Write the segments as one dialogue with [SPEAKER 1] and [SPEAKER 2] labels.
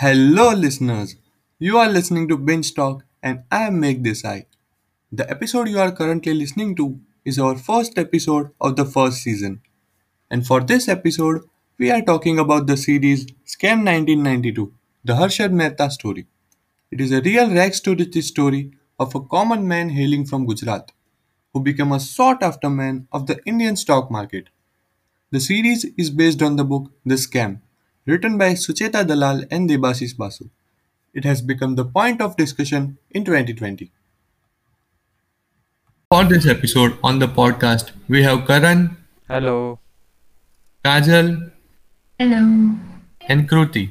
[SPEAKER 1] Hello, listeners. You are listening to Binge Talk, and I am Meg Desai. The episode you are currently listening to is our first episode of the first season. And for this episode, we are talking about the series Scam 1992, the Harshad Mehta story. It is a real rags to riches story of a common man hailing from Gujarat who became a sought after man of the Indian stock market. The series is based on the book The Scam, written by Sucheta Dalal and Debasish Basu. It has become the point of discussion in 2020. For this episode on the podcast, we have Karan,
[SPEAKER 2] Hello.
[SPEAKER 1] Kajal,
[SPEAKER 3] Hello.
[SPEAKER 1] and Kruti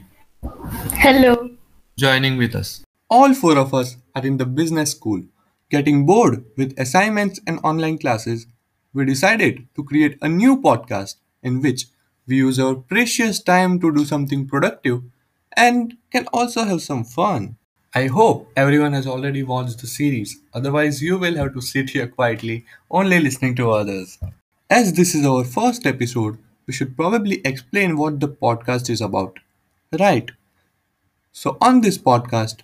[SPEAKER 3] Hello.
[SPEAKER 1] joining with us. All four of us are in the business school. Getting bored with assignments and online classes, we decided to create a new podcast in which we use our precious time to do something productive and can also have some fun. I hope everyone has already watched the series, otherwise, you will have to sit here quietly, only listening to others. As this is our first episode, we should probably explain what the podcast is about. Right. So, on this podcast,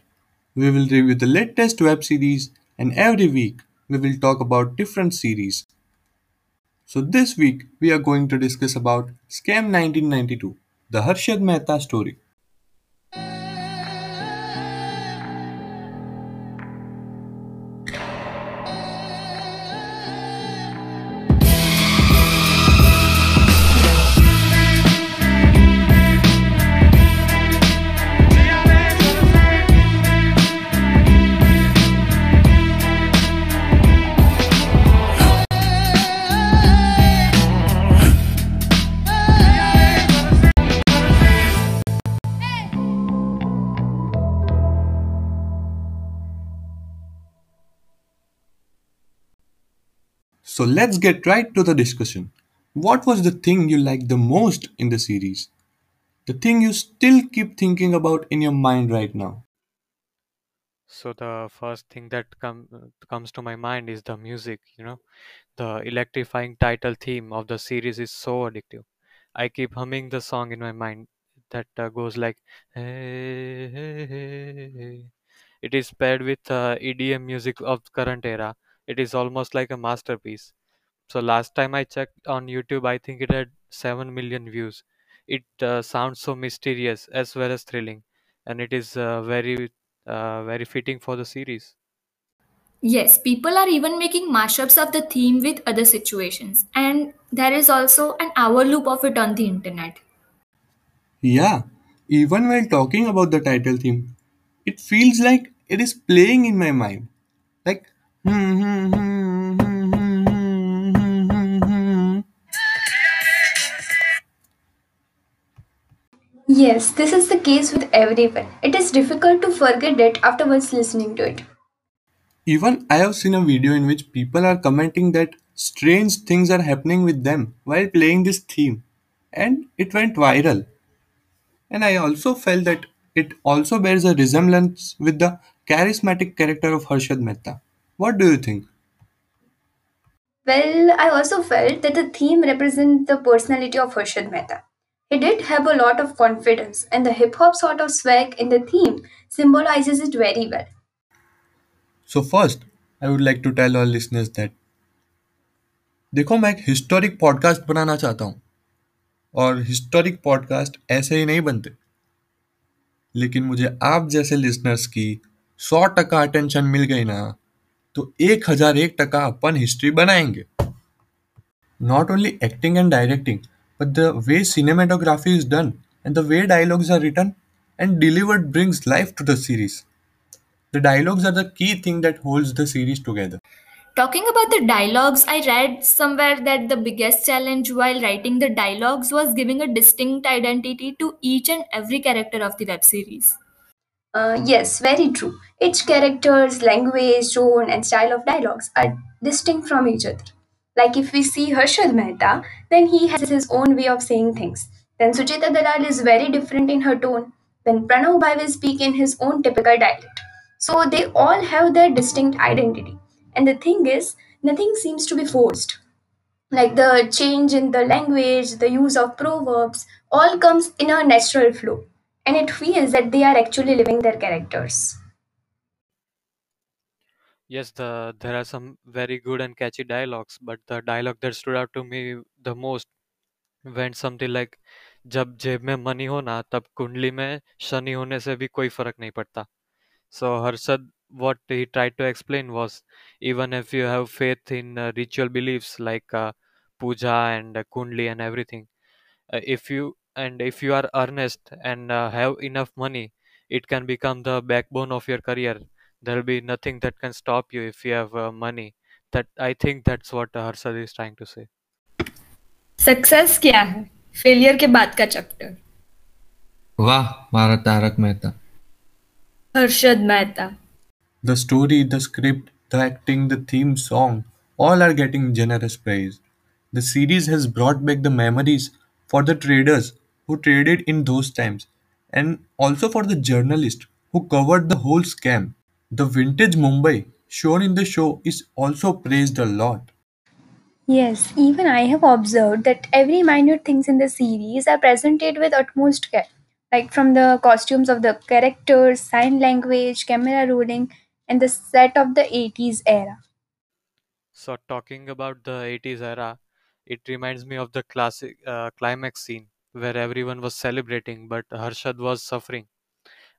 [SPEAKER 1] we will review the latest web series, and every week we will talk about different series. So, this week we are going to discuss about Scam 1992, the Harshad Mehta story. So, let's get right to the discussion. What was the thing you liked the most in the series? The thing you still keep thinking about in your mind right now?
[SPEAKER 2] So the first thing that come comes to my mind is the music, you know. The electrifying title theme of the series is so addictive. I keep humming the song in my mind that uh, goes like hey, hey, hey. It is paired with uh, EDM music of current era. It is almost like a masterpiece. So last time I checked on YouTube, I think it had 7 million views. It uh, sounds so mysterious as well as thrilling, and it is uh, very, uh, very fitting for the series.
[SPEAKER 3] Yes, people are even making mashups of the theme with other situations, and there is also an hour loop of it on the internet.
[SPEAKER 1] Yeah, even while talking about the title theme, it feels like it is playing in my mind. Like,
[SPEAKER 4] Yes, this is the case with everyone. It is difficult to forget it afterwards listening to it.
[SPEAKER 1] Even I have seen a video in which people are commenting that strange things are happening with them while playing this theme, and it went viral. And I also felt that it also bears a resemblance with the charismatic character of Harshad Mehta. What do you think?
[SPEAKER 4] Well, I also felt that the theme represents the personality of Harshad Mehta. He did have a lot of confidence, and the hip hop sort of swag in the theme symbolizes it very well.
[SPEAKER 1] So first, I would like to tell our listeners that देखो मैं एक historic podcast बनाना चाहता हूँ और historic podcast ऐसे ही नहीं बनते लेकिन मुझे आप जैसे लिसनर्स की सौ टका अटेंशन मिल गई ना तो एक हज़ार एक टका अपन हिस्ट्री बनाएँगे Not only acting and directing, but the way cinematography is done and the way dialogues are written and delivered brings life to the series. The dialogues are the key thing that holds the series together.
[SPEAKER 3] Talking about the dialogues, I read somewhere that the biggest challenge while writing the dialogues was giving a distinct identity to each and every character of the web series.
[SPEAKER 4] Uh, yes, very true. Each character's language, tone, and style of dialogues are distinct from each other. Like if we see Harshad Mehta, then he has his own way of saying things. Then Sucheta Dalal is very different in her tone. Then Pranav will speak in his own typical dialect. So they all have their distinct identity. And the thing is, nothing seems to be forced. Like the change in the language, the use of proverbs, all comes in a natural flow and it feels that they are actually living their characters.
[SPEAKER 2] Yes, the there are some very good and catchy dialogues, but the dialogue that stood out to me the most went something like जब जेब में money हो ना तब कुंडली में शनि होने से भी कोई फर्क नहीं पड़ता So Harshad, what he tried to explain was even if you have faith in uh, ritual beliefs like uh, puja and uh, kundli and everything, uh, if you and if you are earnest and uh, have enough money, it can become the backbone of your career. There'll be nothing that can stop you if you have uh, money. That I think that's what uh, Harshad is trying to say.
[SPEAKER 3] Success क्या है failure के बाद का chapter
[SPEAKER 1] वाह मारा Tarak Mehta
[SPEAKER 3] Harshad Mehta
[SPEAKER 1] The story, the script, the acting, the theme song, all are getting generous praise. The series has brought back the memories for the traders who traded in those times and also for the journalist who covered the whole scam. The vintage Mumbai shown in the show is also praised a lot.
[SPEAKER 4] Yes, even I have observed that every minute things in the series are presented with utmost care. Like from the costumes of the characters, sign language, camera rolling, and the set of the 80s era.
[SPEAKER 2] So talking about the 80s era, it reminds me of the classic uh, climax scene where everyone was celebrating, but Harshad was suffering.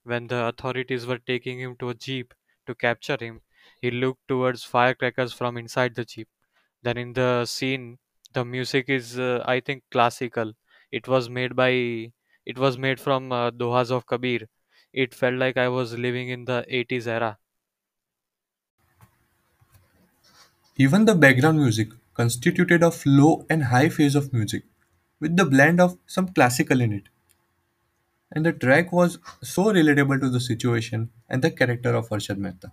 [SPEAKER 2] When the authorities were taking him to a jeep to capture him, he looked towards firecrackers from inside the jeep. Then in the scene, the music is, uh, I think, classical. It was made by, it was made from uh, Dohas of Kabir. It felt like I was living in the 80s era.
[SPEAKER 1] Even the background music constituted of low and high phase of music with the blend of some classical in it. And the track was so relatable to the situation and the character of Harshad Mehta.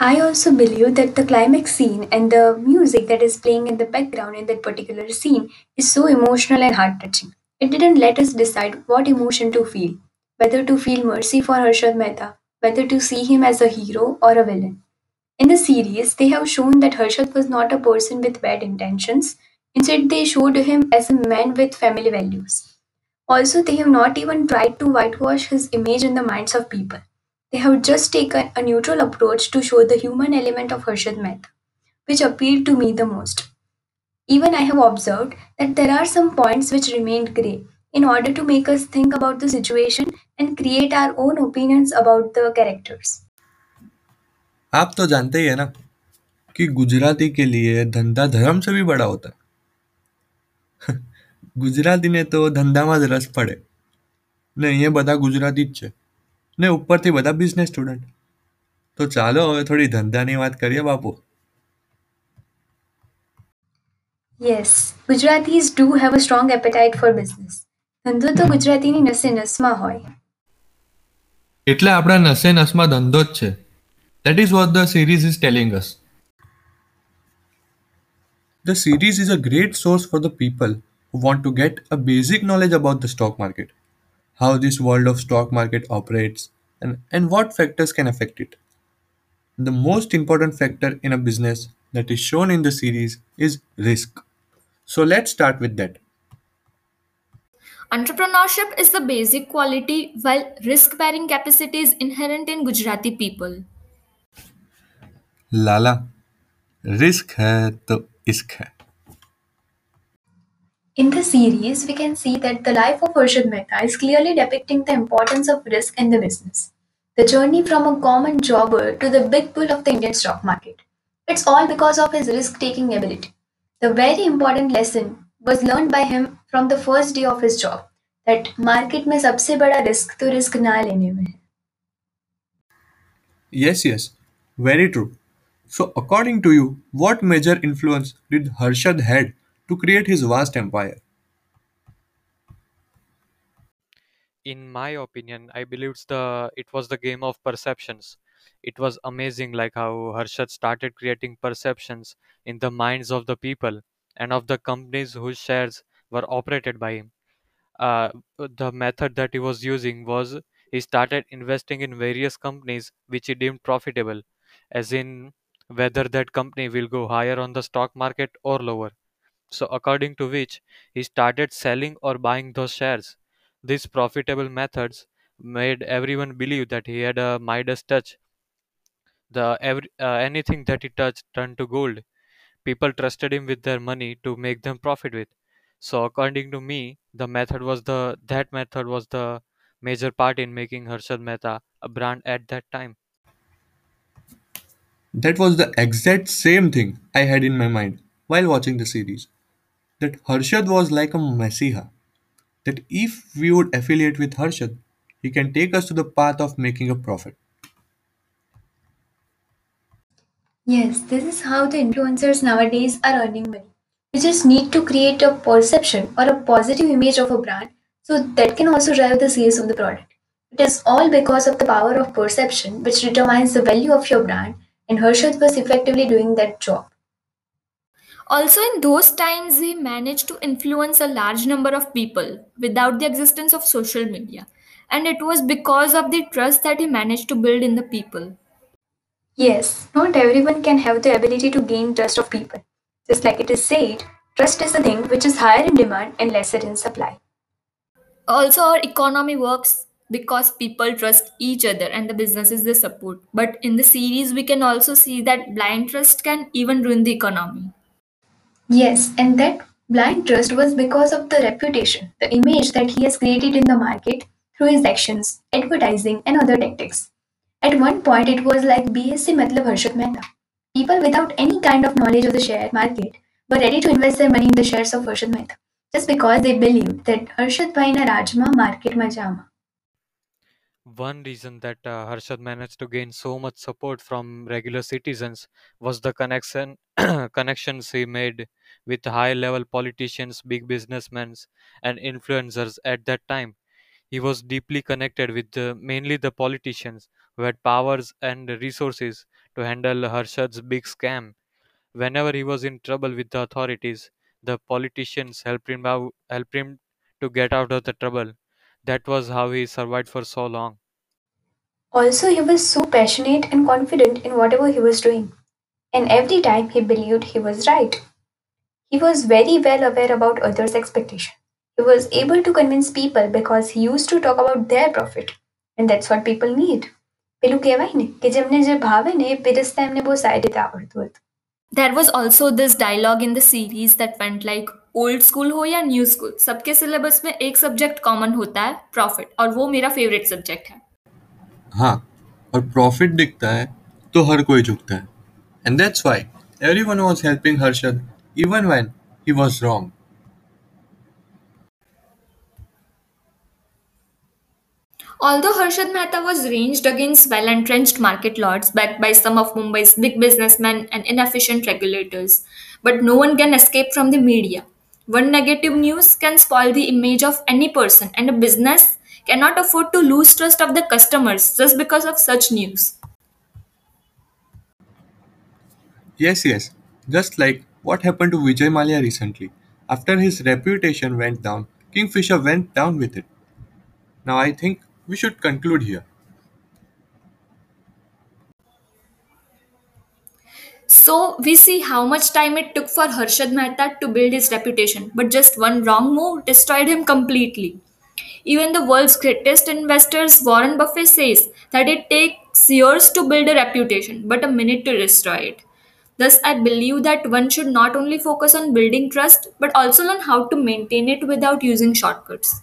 [SPEAKER 4] I also believe that the climax scene and the music that is playing in the background in that particular scene is so emotional and heart touching. It didn't let us decide what emotion to feel, whether to feel mercy for Harshad Mehta, whether to see him as a hero or a villain. In the series, they have shown that Harshad was not a person with bad intentions. Instead, they showed him as a man with family values. Also, they have not even tried to whitewash his image in the minds of people. They have just taken a neutral approach to show the human element of Harshad Mehta, which appealed to me the most. Even I have observed that there are some points which remained grey in order to make us think about the situation and create our own opinions about the characters.
[SPEAKER 1] आप तो जानते ही है ना कि गुजराती के लिए धंधा धर्म से भी बड़ा होता है ગુજરાતીને તો ધંધામાં જ રસ પડે ને અહીંયા બધા ગુજરાતી જ છે ને ઉપરથી બધા બિઝનેસ સ્ટુડન્ટ તો ચાલો હવે થોડી ધંધાની વાત કરીએ બાપુ
[SPEAKER 4] Yes, Gujaratis do have a strong appetite for business. ધંધો તો ગુજરાતીની નસે નસમાં હોય
[SPEAKER 1] એટલે આપણા નસે નસમાં ધંધો જ છે That is what the series is telling us. The series is a great source for the people who want to get a basic knowledge about the stock market, how this world of stock market operates, and, and what factors can affect it. The most important factor in a business that is shown in the series is risk. So let's start with that.
[SPEAKER 3] Entrepreneurship is the basic quality, while risk bearing capacity is inherent in Gujarati people.
[SPEAKER 1] लाला risk है तो इश्क है
[SPEAKER 4] In this series, we can see that the life of Harshad Mehta is clearly depicting the importance of risk in the business. The journey from a common jobber to the big bull of the Indian stock market. It's all because of his risk taking ability. The very important lesson was learned by him from the first day of his job that market mein sabse bada risk to risk na लेने में है
[SPEAKER 1] Yes, yes, very true. So, according to you, what major influence did Harshad had to create his vast empire?
[SPEAKER 2] in my opinion i believe the it was the game of perceptions it was amazing like how harshad started creating perceptions in the minds of the people and of the companies whose shares were operated by him uh, the method that he was using was he started investing in various companies which he deemed profitable as in whether that company will go higher on the stock market or lower So, according to which, he started selling or buying those shares. These profitable methods made everyone believe that he had a Midas touch. The every, uh, anything that he touched turned to gold. People trusted him with their money to make them profit with. So, according to me, the method was the that method was the major part in making Harshad Mehta a brand at that time.
[SPEAKER 1] That was the exact same thing I had in my mind while watching the series. That Harshad was like a messiah. That if we would affiliate with Harshad, he can take us to the path of making a profit.
[SPEAKER 4] Yes, this is how the influencers nowadays are earning money. You just need to create a perception or a positive image of a brand so that can also drive the sales of the product. It is all because of the power of perception which determines the value of your brand, and Harshad was effectively doing that job.
[SPEAKER 3] Also, in those times, he managed to influence a large number of people without the existence of social media. And it was because of the trust that he managed to build in the people.
[SPEAKER 4] Yes, not everyone can have the ability to gain trust of people. Just like it is said, trust is the thing which is higher in demand and lesser in supply.
[SPEAKER 3] Also, our economy works because people trust each other and the businesses they support. But in the series, we can also see that blind trust can even ruin the economy.
[SPEAKER 4] Yes, and that blind trust was because of the reputation, the image that he has created in the market through his actions, advertising, and other tactics. At one point, it was like BSE Matlab Harshad Mehta. People without any kind of knowledge of the share market were ready to invest their money in the shares of Harshad Mehta just because they believed that Harshad Bhai na Rajma market ma jama.
[SPEAKER 2] One reason that uh, Harshad managed to gain so much support from regular citizens was the connection connections he made with high-level politicians, big businessmen, and influencers at that time. He was deeply connected with mainly the politicians who had powers and resources to handle Harshad's big scam. Whenever he was in trouble with the authorities, the politicians helped him out, helped him to get out of the trouble. That was how he survived for so long.
[SPEAKER 4] Also, he was so passionate and confident in whatever he was doing, and every time he believed he was right. He was very well aware about others' expectation. He was able to convince people because he used to talk about their profit, and that's what people need. પેલું કહેવાય ને કે જેમને જે ભાવે ને એ પીરસતા એમને બહુ સારી રીતે આવડતું હતું
[SPEAKER 3] There was also this dialogue in the series that went like old school हो या न्यू स्कूल सबके सिलेबस में एक सब्जेक्ट कॉमन होता है प्रॉफिट और वो मेरा फेवरेट सब्जेक्ट है।
[SPEAKER 1] हाँ और प्रॉफिट दिखता है तो हर कोई झुकता है। And that's why everyone was helping Harshad even when he was wrong
[SPEAKER 3] although Harshad Mehta was ranged against well and market lords back by some of Mumbai big businessman and inefficient regulators but no one can escape from the media One negative news can spoil the image of any person, and a business cannot afford to lose trust of the customers just because of such news.
[SPEAKER 1] Yes, yes. Just like what happened to Vijay Mallya recently. After his reputation went down, Kingfisher went down with it. Now I think we should conclude here.
[SPEAKER 3] So we see how much time it took for Harshad Mehta to build his reputation, but just one wrong move destroyed him completely. Even the world's greatest investors, Warren Buffett, says that it takes years to build a reputation, but a minute to destroy it. Thus, I believe that one should not only focus on building trust, but also learn how to maintain it without using shortcuts.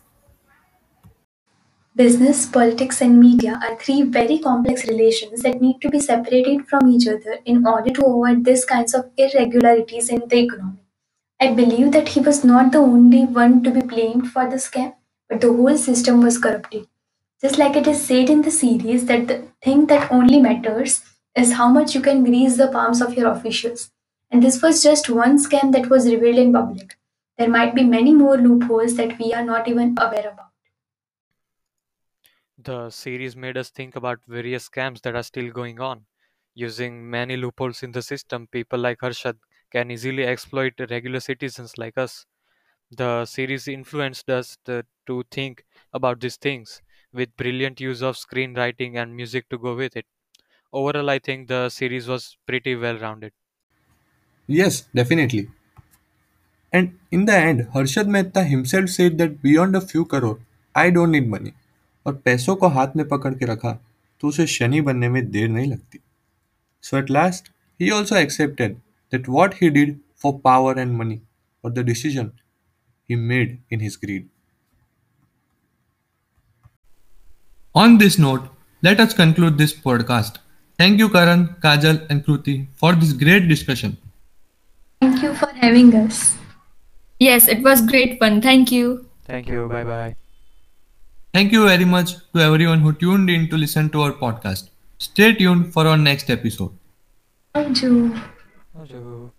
[SPEAKER 4] Business, politics, and media are three very complex relations that need to be separated from each other in order to avoid these kinds of irregularities in the economy. I believe that he was not the only one to be blamed for the scam, but the whole system was corrupted. Just like it is said in the series that the thing that only matters is how much you can grease the palms of your officials. And this was just one scam that was revealed in public. There might be many more loopholes that we are not even aware about.
[SPEAKER 2] The series made us think about various scams that are still going on. Using many loopholes in the system, people like Harshad can easily exploit regular citizens like us. The series influenced us to, to think about these things with brilliant use of screenwriting and music to go with it. Overall, I think the series was pretty well rounded.
[SPEAKER 1] Yes, definitely. And in the end, Harshad Mehta himself said that beyond a few crore, I don't need money. और पैसों को हाथ में पकड़ के रखा तो उसे शनि बनने में देर नहीं लगती। So at last he also accepted that what he did for power and money और the decision he made in his greed on this note let us conclude this podcast thank you Karan Kajal and Kriti for this great discussion
[SPEAKER 4] thank you for having us.
[SPEAKER 3] Yes it was great fun. Thank you.
[SPEAKER 2] Thank you. Bye bye
[SPEAKER 1] Thank you very much to everyone who tuned in to listen to our podcast. Stay tuned for our next episode.
[SPEAKER 4] Thank you.
[SPEAKER 2] Bonjour.